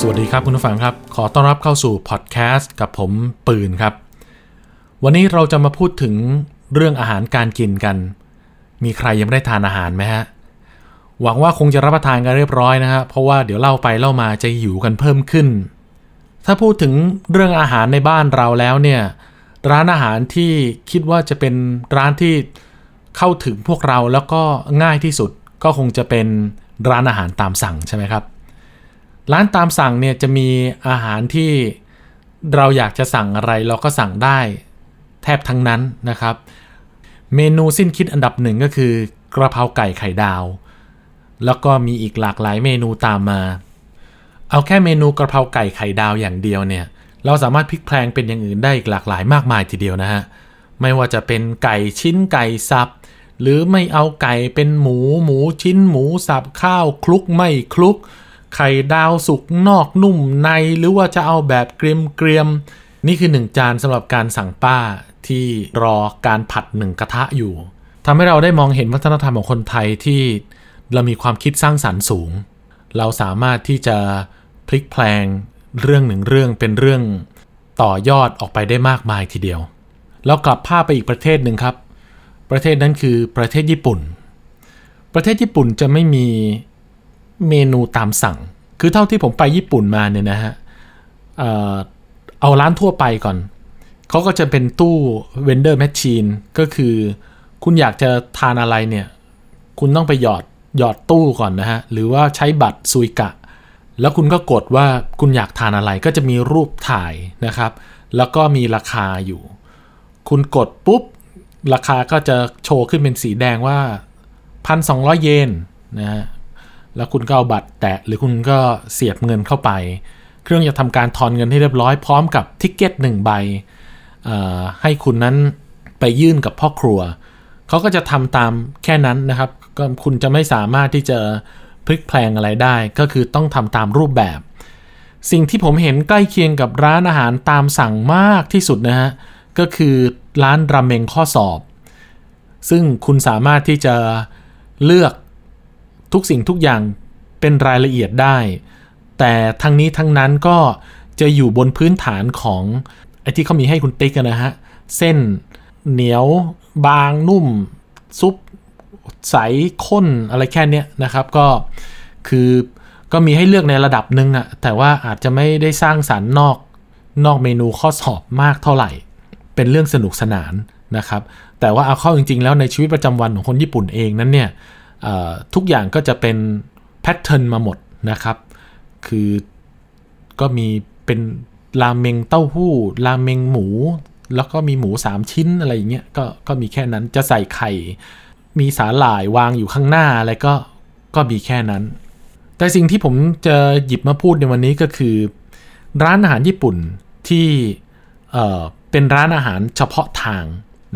สวัสดีครับคุณผู้ฟังครับ ขอต้อนรับเข้าสู่พอดแคสต์กับผมปืนครับ วันนี้เราจะมาพูดถึงเรื่องอาหารการกินกัน มีใครยังไม่ได้ทานอาหารไหมฮะ หวังว่าคงจะรับประทานกันเรียบร้อยนะฮะเพราะว่าเดี๋ยวเล่าไปเล่ามาจะหิวกันเพิ่มขึ้น ถ้าพูดถึงเรื่องอาหารในบ้านเราแล้วเนี่ยร้านอาหารที่คิดว่าจะเป็นร้านที่เข้าถึงพวกเราแล้วก็ง่ายที่สุดก็คงจะเป็นร้านอาหารตามสั่งใช่ไหมครับ ร้านตามสั่งเนี่ยจะมีอาหารที่เราอยากจะสั่งอะไรเราก็สั่งได้ แทบทั้งนั้นนะครับ เมนูสิ้นคิดอันดับหนึ่งก็คือกระเพราไก่ไข่ดาว แล้วก็มีอีกหลากหลายเมนูตามมา เอาแค่เมนูกระเพราไก่ไข่ดาวอย่างเดียวเนี่ยเราสามารถพลิกแพลงเป็นอย่างอื่นได้อีกหลากหลายมากมายทีเดียวนะฮะไม่ว่าจะเป็นไก่ชิ้นไก่สับหรือไม่เอาไก่เป็นหมูหมูชิ้นหมูสับข้าวคลุกไม่คลุก ไข่ดาวสุกนอกนุ่มในหรือว่าจะเอาแบบเกรียมๆนี่คือหนึ่งจานสำหรับการสั่งป้าที่รอการผัดหนึ่งกระทะอยู่ทำให้เราได้มองเห็นวัฒนธรรมของคนไทยที่เรามีความคิดสร้างสรรค์สูง เราสามารถที่จะพลิกแพลงเรื่องหนึ่งเรื่องเป็นเรื่องต่อยอดออกไปได้มากมายทีเดียว แล้วกลับภาพไปอีกประเทศหนึ่งครับ ประเทศนั้นคือประเทศญี่ปุ่น ประเทศญี่ปุ่นจะไม่มี เมนูตามสั่ง คือเท่าที่ผมไปญี่ปุ่นมาเนี่ยนะฮะเออเอาร้านทั่วไปก่อน เขาก็จะเป็นตู้ vendor machine ก็คือคุณอยากจะทานอะไรเนี่ย คุณต้องไปหยอดหยอดตู้ก่อนนะฮะ หรือว่าใช้บัตรซุยกะ แล้วคุณก็กดว่าคุณอยากทานอะไรก็จะมีรูปถ่ายนะครับ แล้วก็มีราคาอยู่ คุณกดปุ๊บ ราคาก็จะโชว์ขึ้นเป็นสีแดงว่า 1,200 เยนนะฮะ แล้วคุณก็เอาบัตรแตะหรือคุณก็เสียบเงินเข้าไป เครื่องจะทำการทอนเงินให้เรียบร้อยพร้อมกับทิกเก็ตหนึ่งใบให้คุณนั้นไปยื่นกับพ่อครัว เขาก็จะทำตามแค่นั้นนะครับ ก็คุณจะไม่สามารถที่จะพลิกแพลงอะไรได้ ก็คือต้องทำตามรูปแบบ สิ่งที่ผมเห็นใกล้เคียงกับร้านอาหารตามสั่งมากที่สุดนะฮะ ก็คือร้านราเมงข้อสอบ ซึ่งคุณสามารถที่จะเลือก ทุกสิ่งทุกอย่างเป็นรายละเอียดได้ แต่ทั้งนี้ทั้งนั้นก็จะอยู่บนพื้นฐานของไอ้ที่เขามีให้คุณติ๊กกันนะฮะ เส้นเหนียวบางนุ่ม ซุปใสข้นอะไรแค่เนี้ยนะครับก็คือก็มีให้เลือกในระดับหนึ่งอะแต่ว่าอาจจะไม่ได้สร้างสารรค์นอกนอกเมนูข้อสอบมากเท่าไหร่ เป็นเรื่องสนุกสนานนะครับ แต่ว่าเอาเข้าจริง ๆ แล้วในชีวิตประจำวันของคนญี่ปุ่นเองนั้นเนี่ย ทุกอย่างก็จะเป็นแพทเทิร์นมาหมดนะครับ คือก็มีเป็นราเมงเต้าหู้ราเมงหมู แล้วก็มีหมู 3 ชิ้นอะไรอย่างเงี้ยก็ก็มีแค่นั้นจะใส่ไข่ มีสาหร่ายวางอยู่ข้างหน้าอะไรก็ก็มีแค่นั้น แต่สิ่งที่ผมจะหยิบมาพูดในวันนี้ก็คือ ร้านอาหารญี่ปุ่นที่เออเป็นร้านอาหารเฉพาะทาง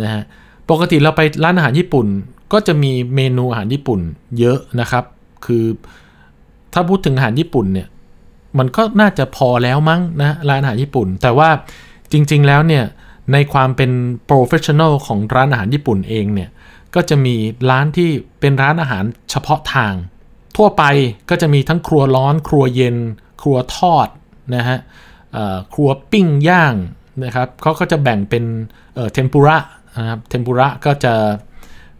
นะฮะปกติเราไปร้านอาหารญี่ปุ่น ก็จะมีเมนูอาหารญี่ปุ่นเยอะนะครับ คือถ้าพูดถึงอาหารญี่ปุ่นเนี่ยมันก็น่าจะพอแล้วมั้งนะร้านอาหารญี่ปุ่น แต่ว่าจริง ๆ แล้วเนี่ยในความเป็น professional ของร้านอาหารญี่ปุ่นเองเนี่ยก็จะมีร้านที่เป็นร้านอาหารเฉพาะทาง ทั่วไปก็จะมีทั้งครัวร้อน ครัวเย็น ครัวทอดนะฮะครัวปิ้งย่างนะครับเขาก็จะแบ่งเป็นเทมปุระนะครับเทมปุระก็จะ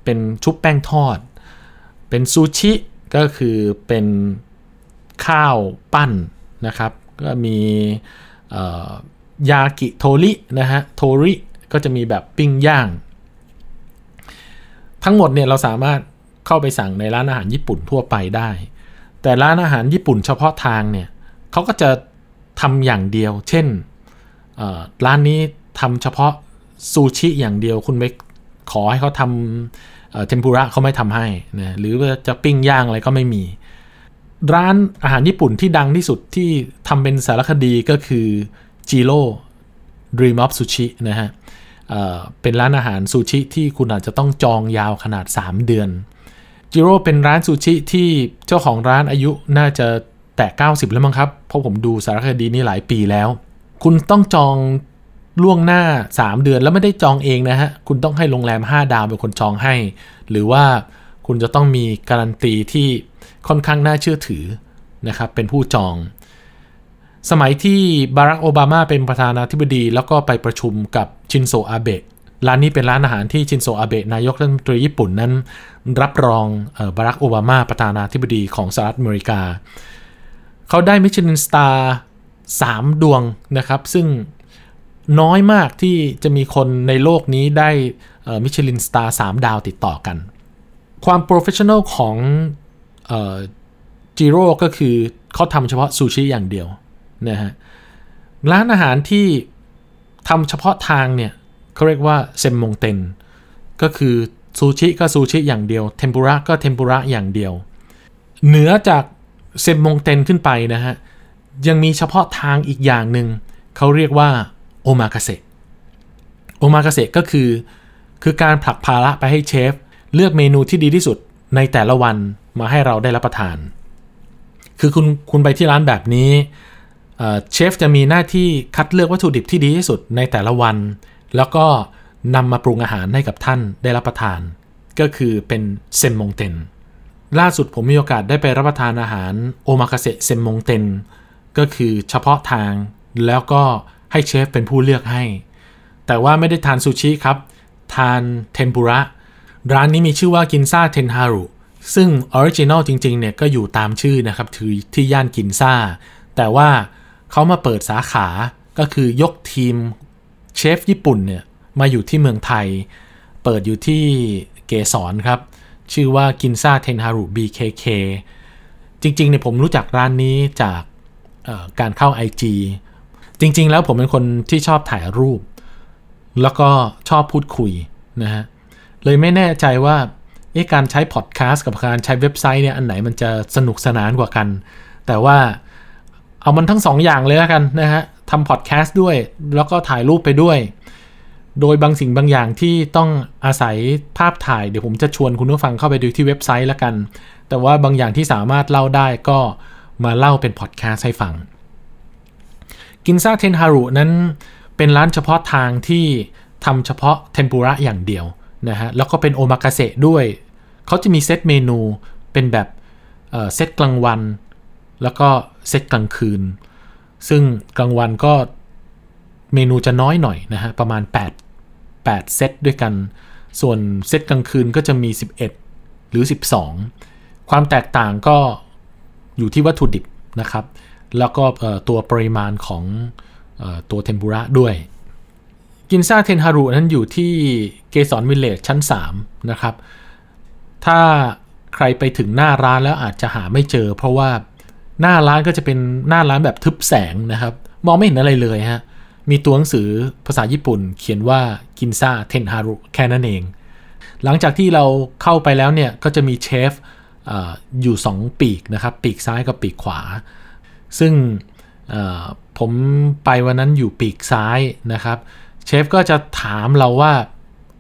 เป็นชุบแป้งทอด เป็นซูชิก็คือเป็นข้าวปั้นนะครับ ก็มียากิโทรินะฮะโทริก็จะมีแบบปิ้งย่าง ทั้งหมดเนี่ยเราสามารถเข้าไปสั่งในร้านอาหารญี่ปุ่นทั่วไปได้ แต่ร้านอาหารญี่ปุ่นเฉพาะทางเนี่ยเขาก็จะทำอย่างเดียว เช่นร้านนี้ทำเฉพาะซูชิอย่างเดียวคุณไปขอให้เขาทำ เทมปุระเขาไม่ทำให้นะหรือจะปิ้งย่างอะไรก็ไม่มี ร้านอาหารญี่ปุ่นที่ดังที่สุดที่ทำเป็นสารคดีก็คือจิโร่ Dream of Sushi นะฮะเเป็นร้านอาหารซูชิที่คุณอาจจะต้องจองยาวขนาด 3 เดือนจิโร่เป็นร้านซูชิที่เจ้าของร้านอายุน่าจะแตะ 90 แล้วมั้งครับ เพราะผมดูสารคดีนี้หลายปีแล้ว คุณต้องจอง ล่วงหน้า 3 เดือนแล้วไม่ได้จองเองนะฮะ คุณต้องให้โรงแรม 5 ดาวเป็นคนจองให้ หรือว่าคุณจะต้องมีการันตีที่ค่อนข้างน่าเชื่อถือนะครับ เป็นผู้จอง สมัยที่บารักโอบามาเป็นประธานาธิบดี แล้วก็ไปประชุมกับชินโซอาเบะร้านนี้เป็นร้านอาหารที่ชินโซอาเบะนายกรัฐมนตรีญี่ปุ่นนั้น รับรองบารักโอบามาประธานาธิบดีของสหรัฐอเมริกา เขาได้มิชลินสตาร์3ดวงนะครับ ซึ่ง น้อยมากที่จะมีคนในโลกนี้ได้มิชลินสตาร์3ดาวติดต่อกัน ความ professional ของจิโร่ก็คือเขาทำเฉพาะซูชิอย่างเดียวนะฮะร้านอาหารที่ทำเฉพาะทางเนี่ยเขาเรียกว่า専門店ก็คือซูชิก็ซูชิอย่างเดียวเทมปุระก็เทมปุระอย่างเดียว เหนือจากเซมมงเตนขึ้นไปนะฮะยังมีเฉพาะทางอีกอย่างหนึ่งเขาเรียกว่า มากาเสะโอมากาเสะก็คือ คือการผลักภาระไปให้เชฟ เลือกเมนูที่ดีที่สุดในแต่ละวันมาให้เราได้รับประทาน คือคุณคุณไปที่ร้านแบบนี้เชฟจะมีหน้าที่คัดเลือกวัตถุดิบที่ดีที่สุดในแต่ละวัน แล้วก็นำมาปรุงอาหารให้กับท่านได้รับประทาน ก็คือเป็น専門店ล่าสุดผมมีโอกาสได้ไปรับประทานอาหารโอมากาเสะ専門店ก็คือเฉพาะทางแล้วก็ ให้เชฟเป็นผู้เลือกให้ แต่ว่าไม่ได้ทานซูชิครับ ทานเทมปุระ ร้านนี้มีชื่อว่ากินซ่าเทนฮารุ ซึ่ง original จริงๆเนี่ยก็อยู่ตามชื่อนะครับคือที่ย่านกินซ่า แต่ว่าเขามาเปิดสาขา ก็คือยกทีมเชฟญี่ปุ่นเนี่ยมาอยู่ที่เมืองไทย เปิดอยู่ที่เกสรครับ ชื่อว่ากินซ่าเทนฮารุ BKK จริงๆเนี่ยผมรู้จักร้านนี้จากการเข้า IG จริง ๆ แล้วผมเป็นคนที่ชอบถ่ายรูป แล้วก็ชอบพูดคุยนะฮะเลยไม่แน่ใจว่าการใช้พอดแคสต์กับการใช้เว็บไซต์เนี่ยอันไหนมันจะสนุกสนานกว่ากัน แต่ว่าเอามันทั้งสองอย่างเลยแล้วกันนะฮะทำพอดแคสต์ด้วย แล้วก็ถ่ายรูปไปด้วย โดยบางสิ่งบางอย่างที่ต้องอาศัยภาพถ่าย เดี๋ยวผมจะชวนคุณผู้ฟังเข้าไปดูที่เว็บไซต์แล้วกัน แต่ว่าบางอย่างที่สามารถเล่าได้ก็มาเล่าเป็นพอดแคสต์ให้ฟัง กินซาเทนฮารุนั้นเป็นร้านเฉพาะทางที่ทำเฉพาะเทมปุระอย่างเดียวนะฮะ แล้วก็เป็นโอมากาเสะด้วย เขาจะมีเซตเมนูเป็นแบบเซตกลางวัน แล้วก็เซตกลางคืน ซึ่งกลางวันก็เมนูจะน้อยหน่อยนะฮะ ประมาณ 8 8 เซตด้วยกัน ส่วนเซตกลางคืนก็จะมี 11 หรือ 12 ความแตกต่างก็อยู่ที่วัตถุดิบนะครับ แล้วก็ตัวปริมาณของตัวเทมปุระด้วย กินซาเทนฮารุนั้นอยู่ที่เกสรวิลเลจชั้น 3 นะครับ ถ้าใครไปถึงหน้าร้านแล้วอาจจะหาไม่เจอ เพราะว่าหน้าร้านก็จะเป็นหน้าร้านแบบทึบแสงนะครับ มองไม่เห็นอะไรเลยฮะ มีตัวหนังสือภาษาญี่ปุ่น เขียนว่ากินซาเทนฮารุแค่นั้นเอง หลังจากที่เราเข้าไปแล้วเนี่ยก็จะมีเชฟออยู่ 2 ปีกนะครับ ปีกซ้ายกับปีกขวา ซึ่งผมไปวันนั้นอยู่ปีกซ้ายนะครับ เชฟก็จะถามเราว่า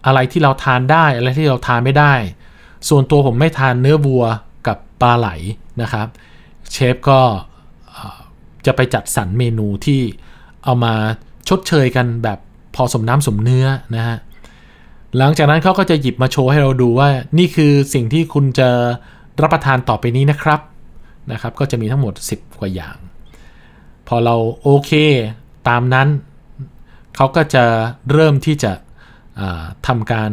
อะไรที่เราทานได้ อะไรที่เราทานไม่ได้ ส่วนตัวผมไม่ทานเนื้อวัวกับปลาไหลนะครับ เชฟก็จะไปจัดสรรเมนูที่เอามาชดเชยกันแบบพอสมน้ำสมเนื้อนะฮะ หลังจากนั้นเขาก็จะหยิบมาโชว์ให้เราดูว่านี่คือสิ่งที่คุณจะรับประทานต่อไปนี้นะครับ นะครับก็จะมีทั้งหมด 10 กว่าอย่าง พอเราโอเคตามนั้น เขาก็จะเริ่มที่จะทำการ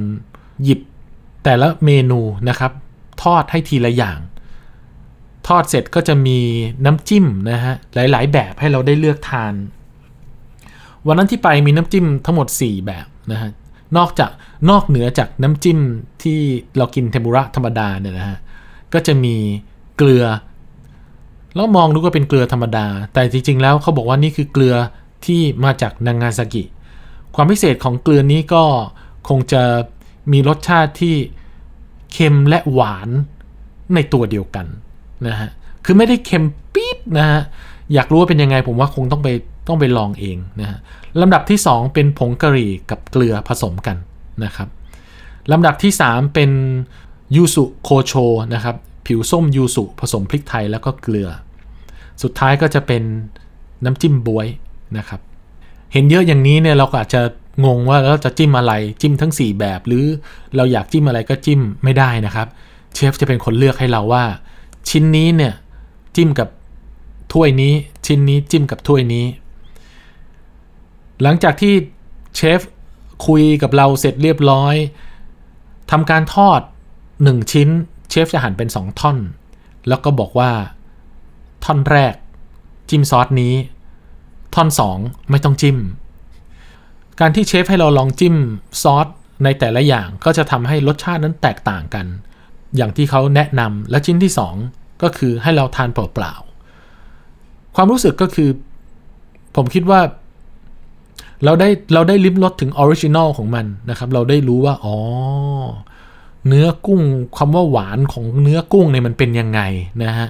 หยิบแต่ละเมนูนะครับ ทอดให้ทีละอย่าง ทอดเสร็จก็จะมีน้ำจิ้มนะฮะหลายๆ แบบให้เราได้เลือกทาน วันนั้นที่ไปมีน้ำจิ้มทั้งหมด 4 แบบนะฮะนอกจากนอกเหนือจากน้ำจิ้มที่เรากินเทมปุระธรรมดาเนี่ยนะฮะก็จะมีเกลือ แล้วมองดูก็เป็นเกลือธรรมดา แต่จริง ๆ แล้วเขาบอกว่านี่คือเกลือที่มาจากนางาซากิ ความพิเศษของเกลือนี้ก็คงจะมีรสชาติที่เค็มและหวานในตัวเดียวกันนะฮะ คือไม่ได้เค็มปี๊ดนะฮะ อยากรู้ว่าเป็นยังไงผมว่าคงต้องไปต้องไปลองเองนะฮะลำดับที่ 2 เป็นผงกะหรี่กับเกลือผสมกันนะครับลำดับที่ 3 เป็นยูสุโคโชนะครับ ผิวส้มยูสุผสมพริกไทยแล้วก็เกลือ สุดท้ายก็จะเป็นน้ำจิ้มบวยนะครับ เห็นเยอะอย่างนี้เนี่ยเราก็อาจจะงงว่าเราจะจิ้มอะไรจิ้มทั้ง 4 แบบ หรือเราอยากจิ้มอะไรก็จิ้มไม่ได้นะครับเชฟจะเป็นคนเลือกให้เราว่า ชิ้นนี้เนี่ยจิ้มกับถ้วยนี้ชิ้นนี้จิ้มกับถ้วยนี้ หลังจากที่เชฟคุยกับเราเสร็จเรียบร้อยทำการทอด 1 ชิ้นเชฟจะหั่นเป็น 2 ท่อน แล้วก็บอกว่า ท่อนแรก จิ้มซอสนี้ ท่อน 2 ไม่ต้องจิ้ม การที่เชฟให้เราลองจิ้มซอสในแต่ละอย่างก็จะทำให้รสชาตินั้นแตกต่างกัน อย่างที่เขาแนะนำและชิ้นที่ 2 ก็คือให้เราทานเปล่าๆความรู้สึกก็คือ ผมคิดว่า เราได้เราได้ลิ้มรสถึง original ของมันนะครับ เราได้รู้ว่า อ๋อ เนื้อกุ้งคำว่าหวานของเนื้อกุ้งเนี่ยมันเป็นยังไงนะฮะ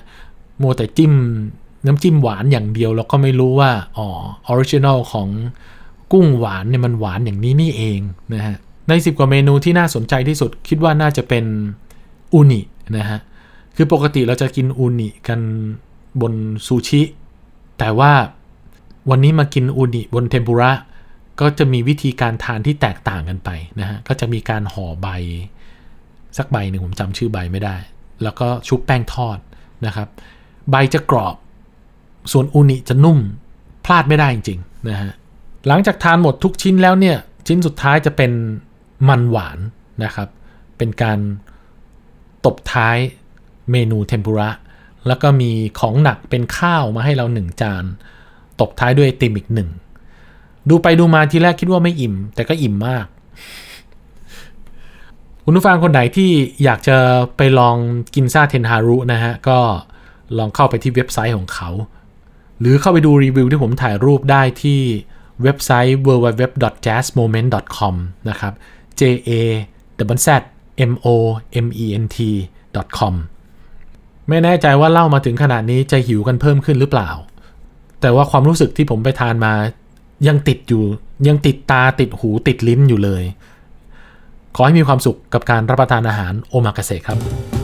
มัวแต่จิ้มน้ำจิ้มหวานอย่างเดียวเราก็ไม่รู้ว่าอ๋อ original ของกุ้งหวานเนี่ยมันหวานอย่างนี้นี่เองนะฮะใน 10 กว่าเมนูที่น่าสนใจที่สุดคิดว่าน่าจะเป็นอูนินะฮะคือปกติเราจะกินอูนิกันบนซูชิ แต่ว่าวันนี้มากินอูนิบนเทมปุระก็จะมีวิธีการทานที่แตกต่างกันไปนะฮะก็จะมีการห่อใบ สักใบหนึ่งผมจำชื่อใบไม่ได้ แล้วก็ชุบแป้งทอดนะครับ ใบจะกรอบ ส่วนอูนิจะนุ่ม พลาดไม่ได้จริงๆนะฮะหลังจากทานหมดทุกชิ้นแล้วเนี่ยชิ้นสุดท้ายจะเป็นมันหวานนะครับ เป็นการตบท้ายเมนูเทมปุระ แล้วก็มีของหนักเป็นข้าวมาให้เราหนึ่งจาน ตบท้ายด้วยไอติมอีกหนึ่ง ดูไปดูมาทีแรกคิดว่าไม่อิ่ม แต่ก็อิ่มมาก คุณผู้ฟังคนไหนที่อยากจะไปลองกินซาเทนฮารุนะฮะ ก็ ลองเข้าไปที่เว็บไซต์ของเขา หรือเข้าไปดูรีวิวที่ผมถ่ายรูปได้ที่เว็บไซต์ www.jazzmoment.com นะครับ j a w z m o m e n t com ไม่แน่ใจว่าเล่ามาถึงขนาดนี้จะหิวกันเพิ่มขึ้นหรือเปล่า แต่ว่าความรู้สึกที่ผมไปทานมายังติดอยู่ ยังติดตาติดหูติดลิ้นอยู่เลย ขอให้มีความสุขกับการรับประทานอาหารโอมากาเสะครับ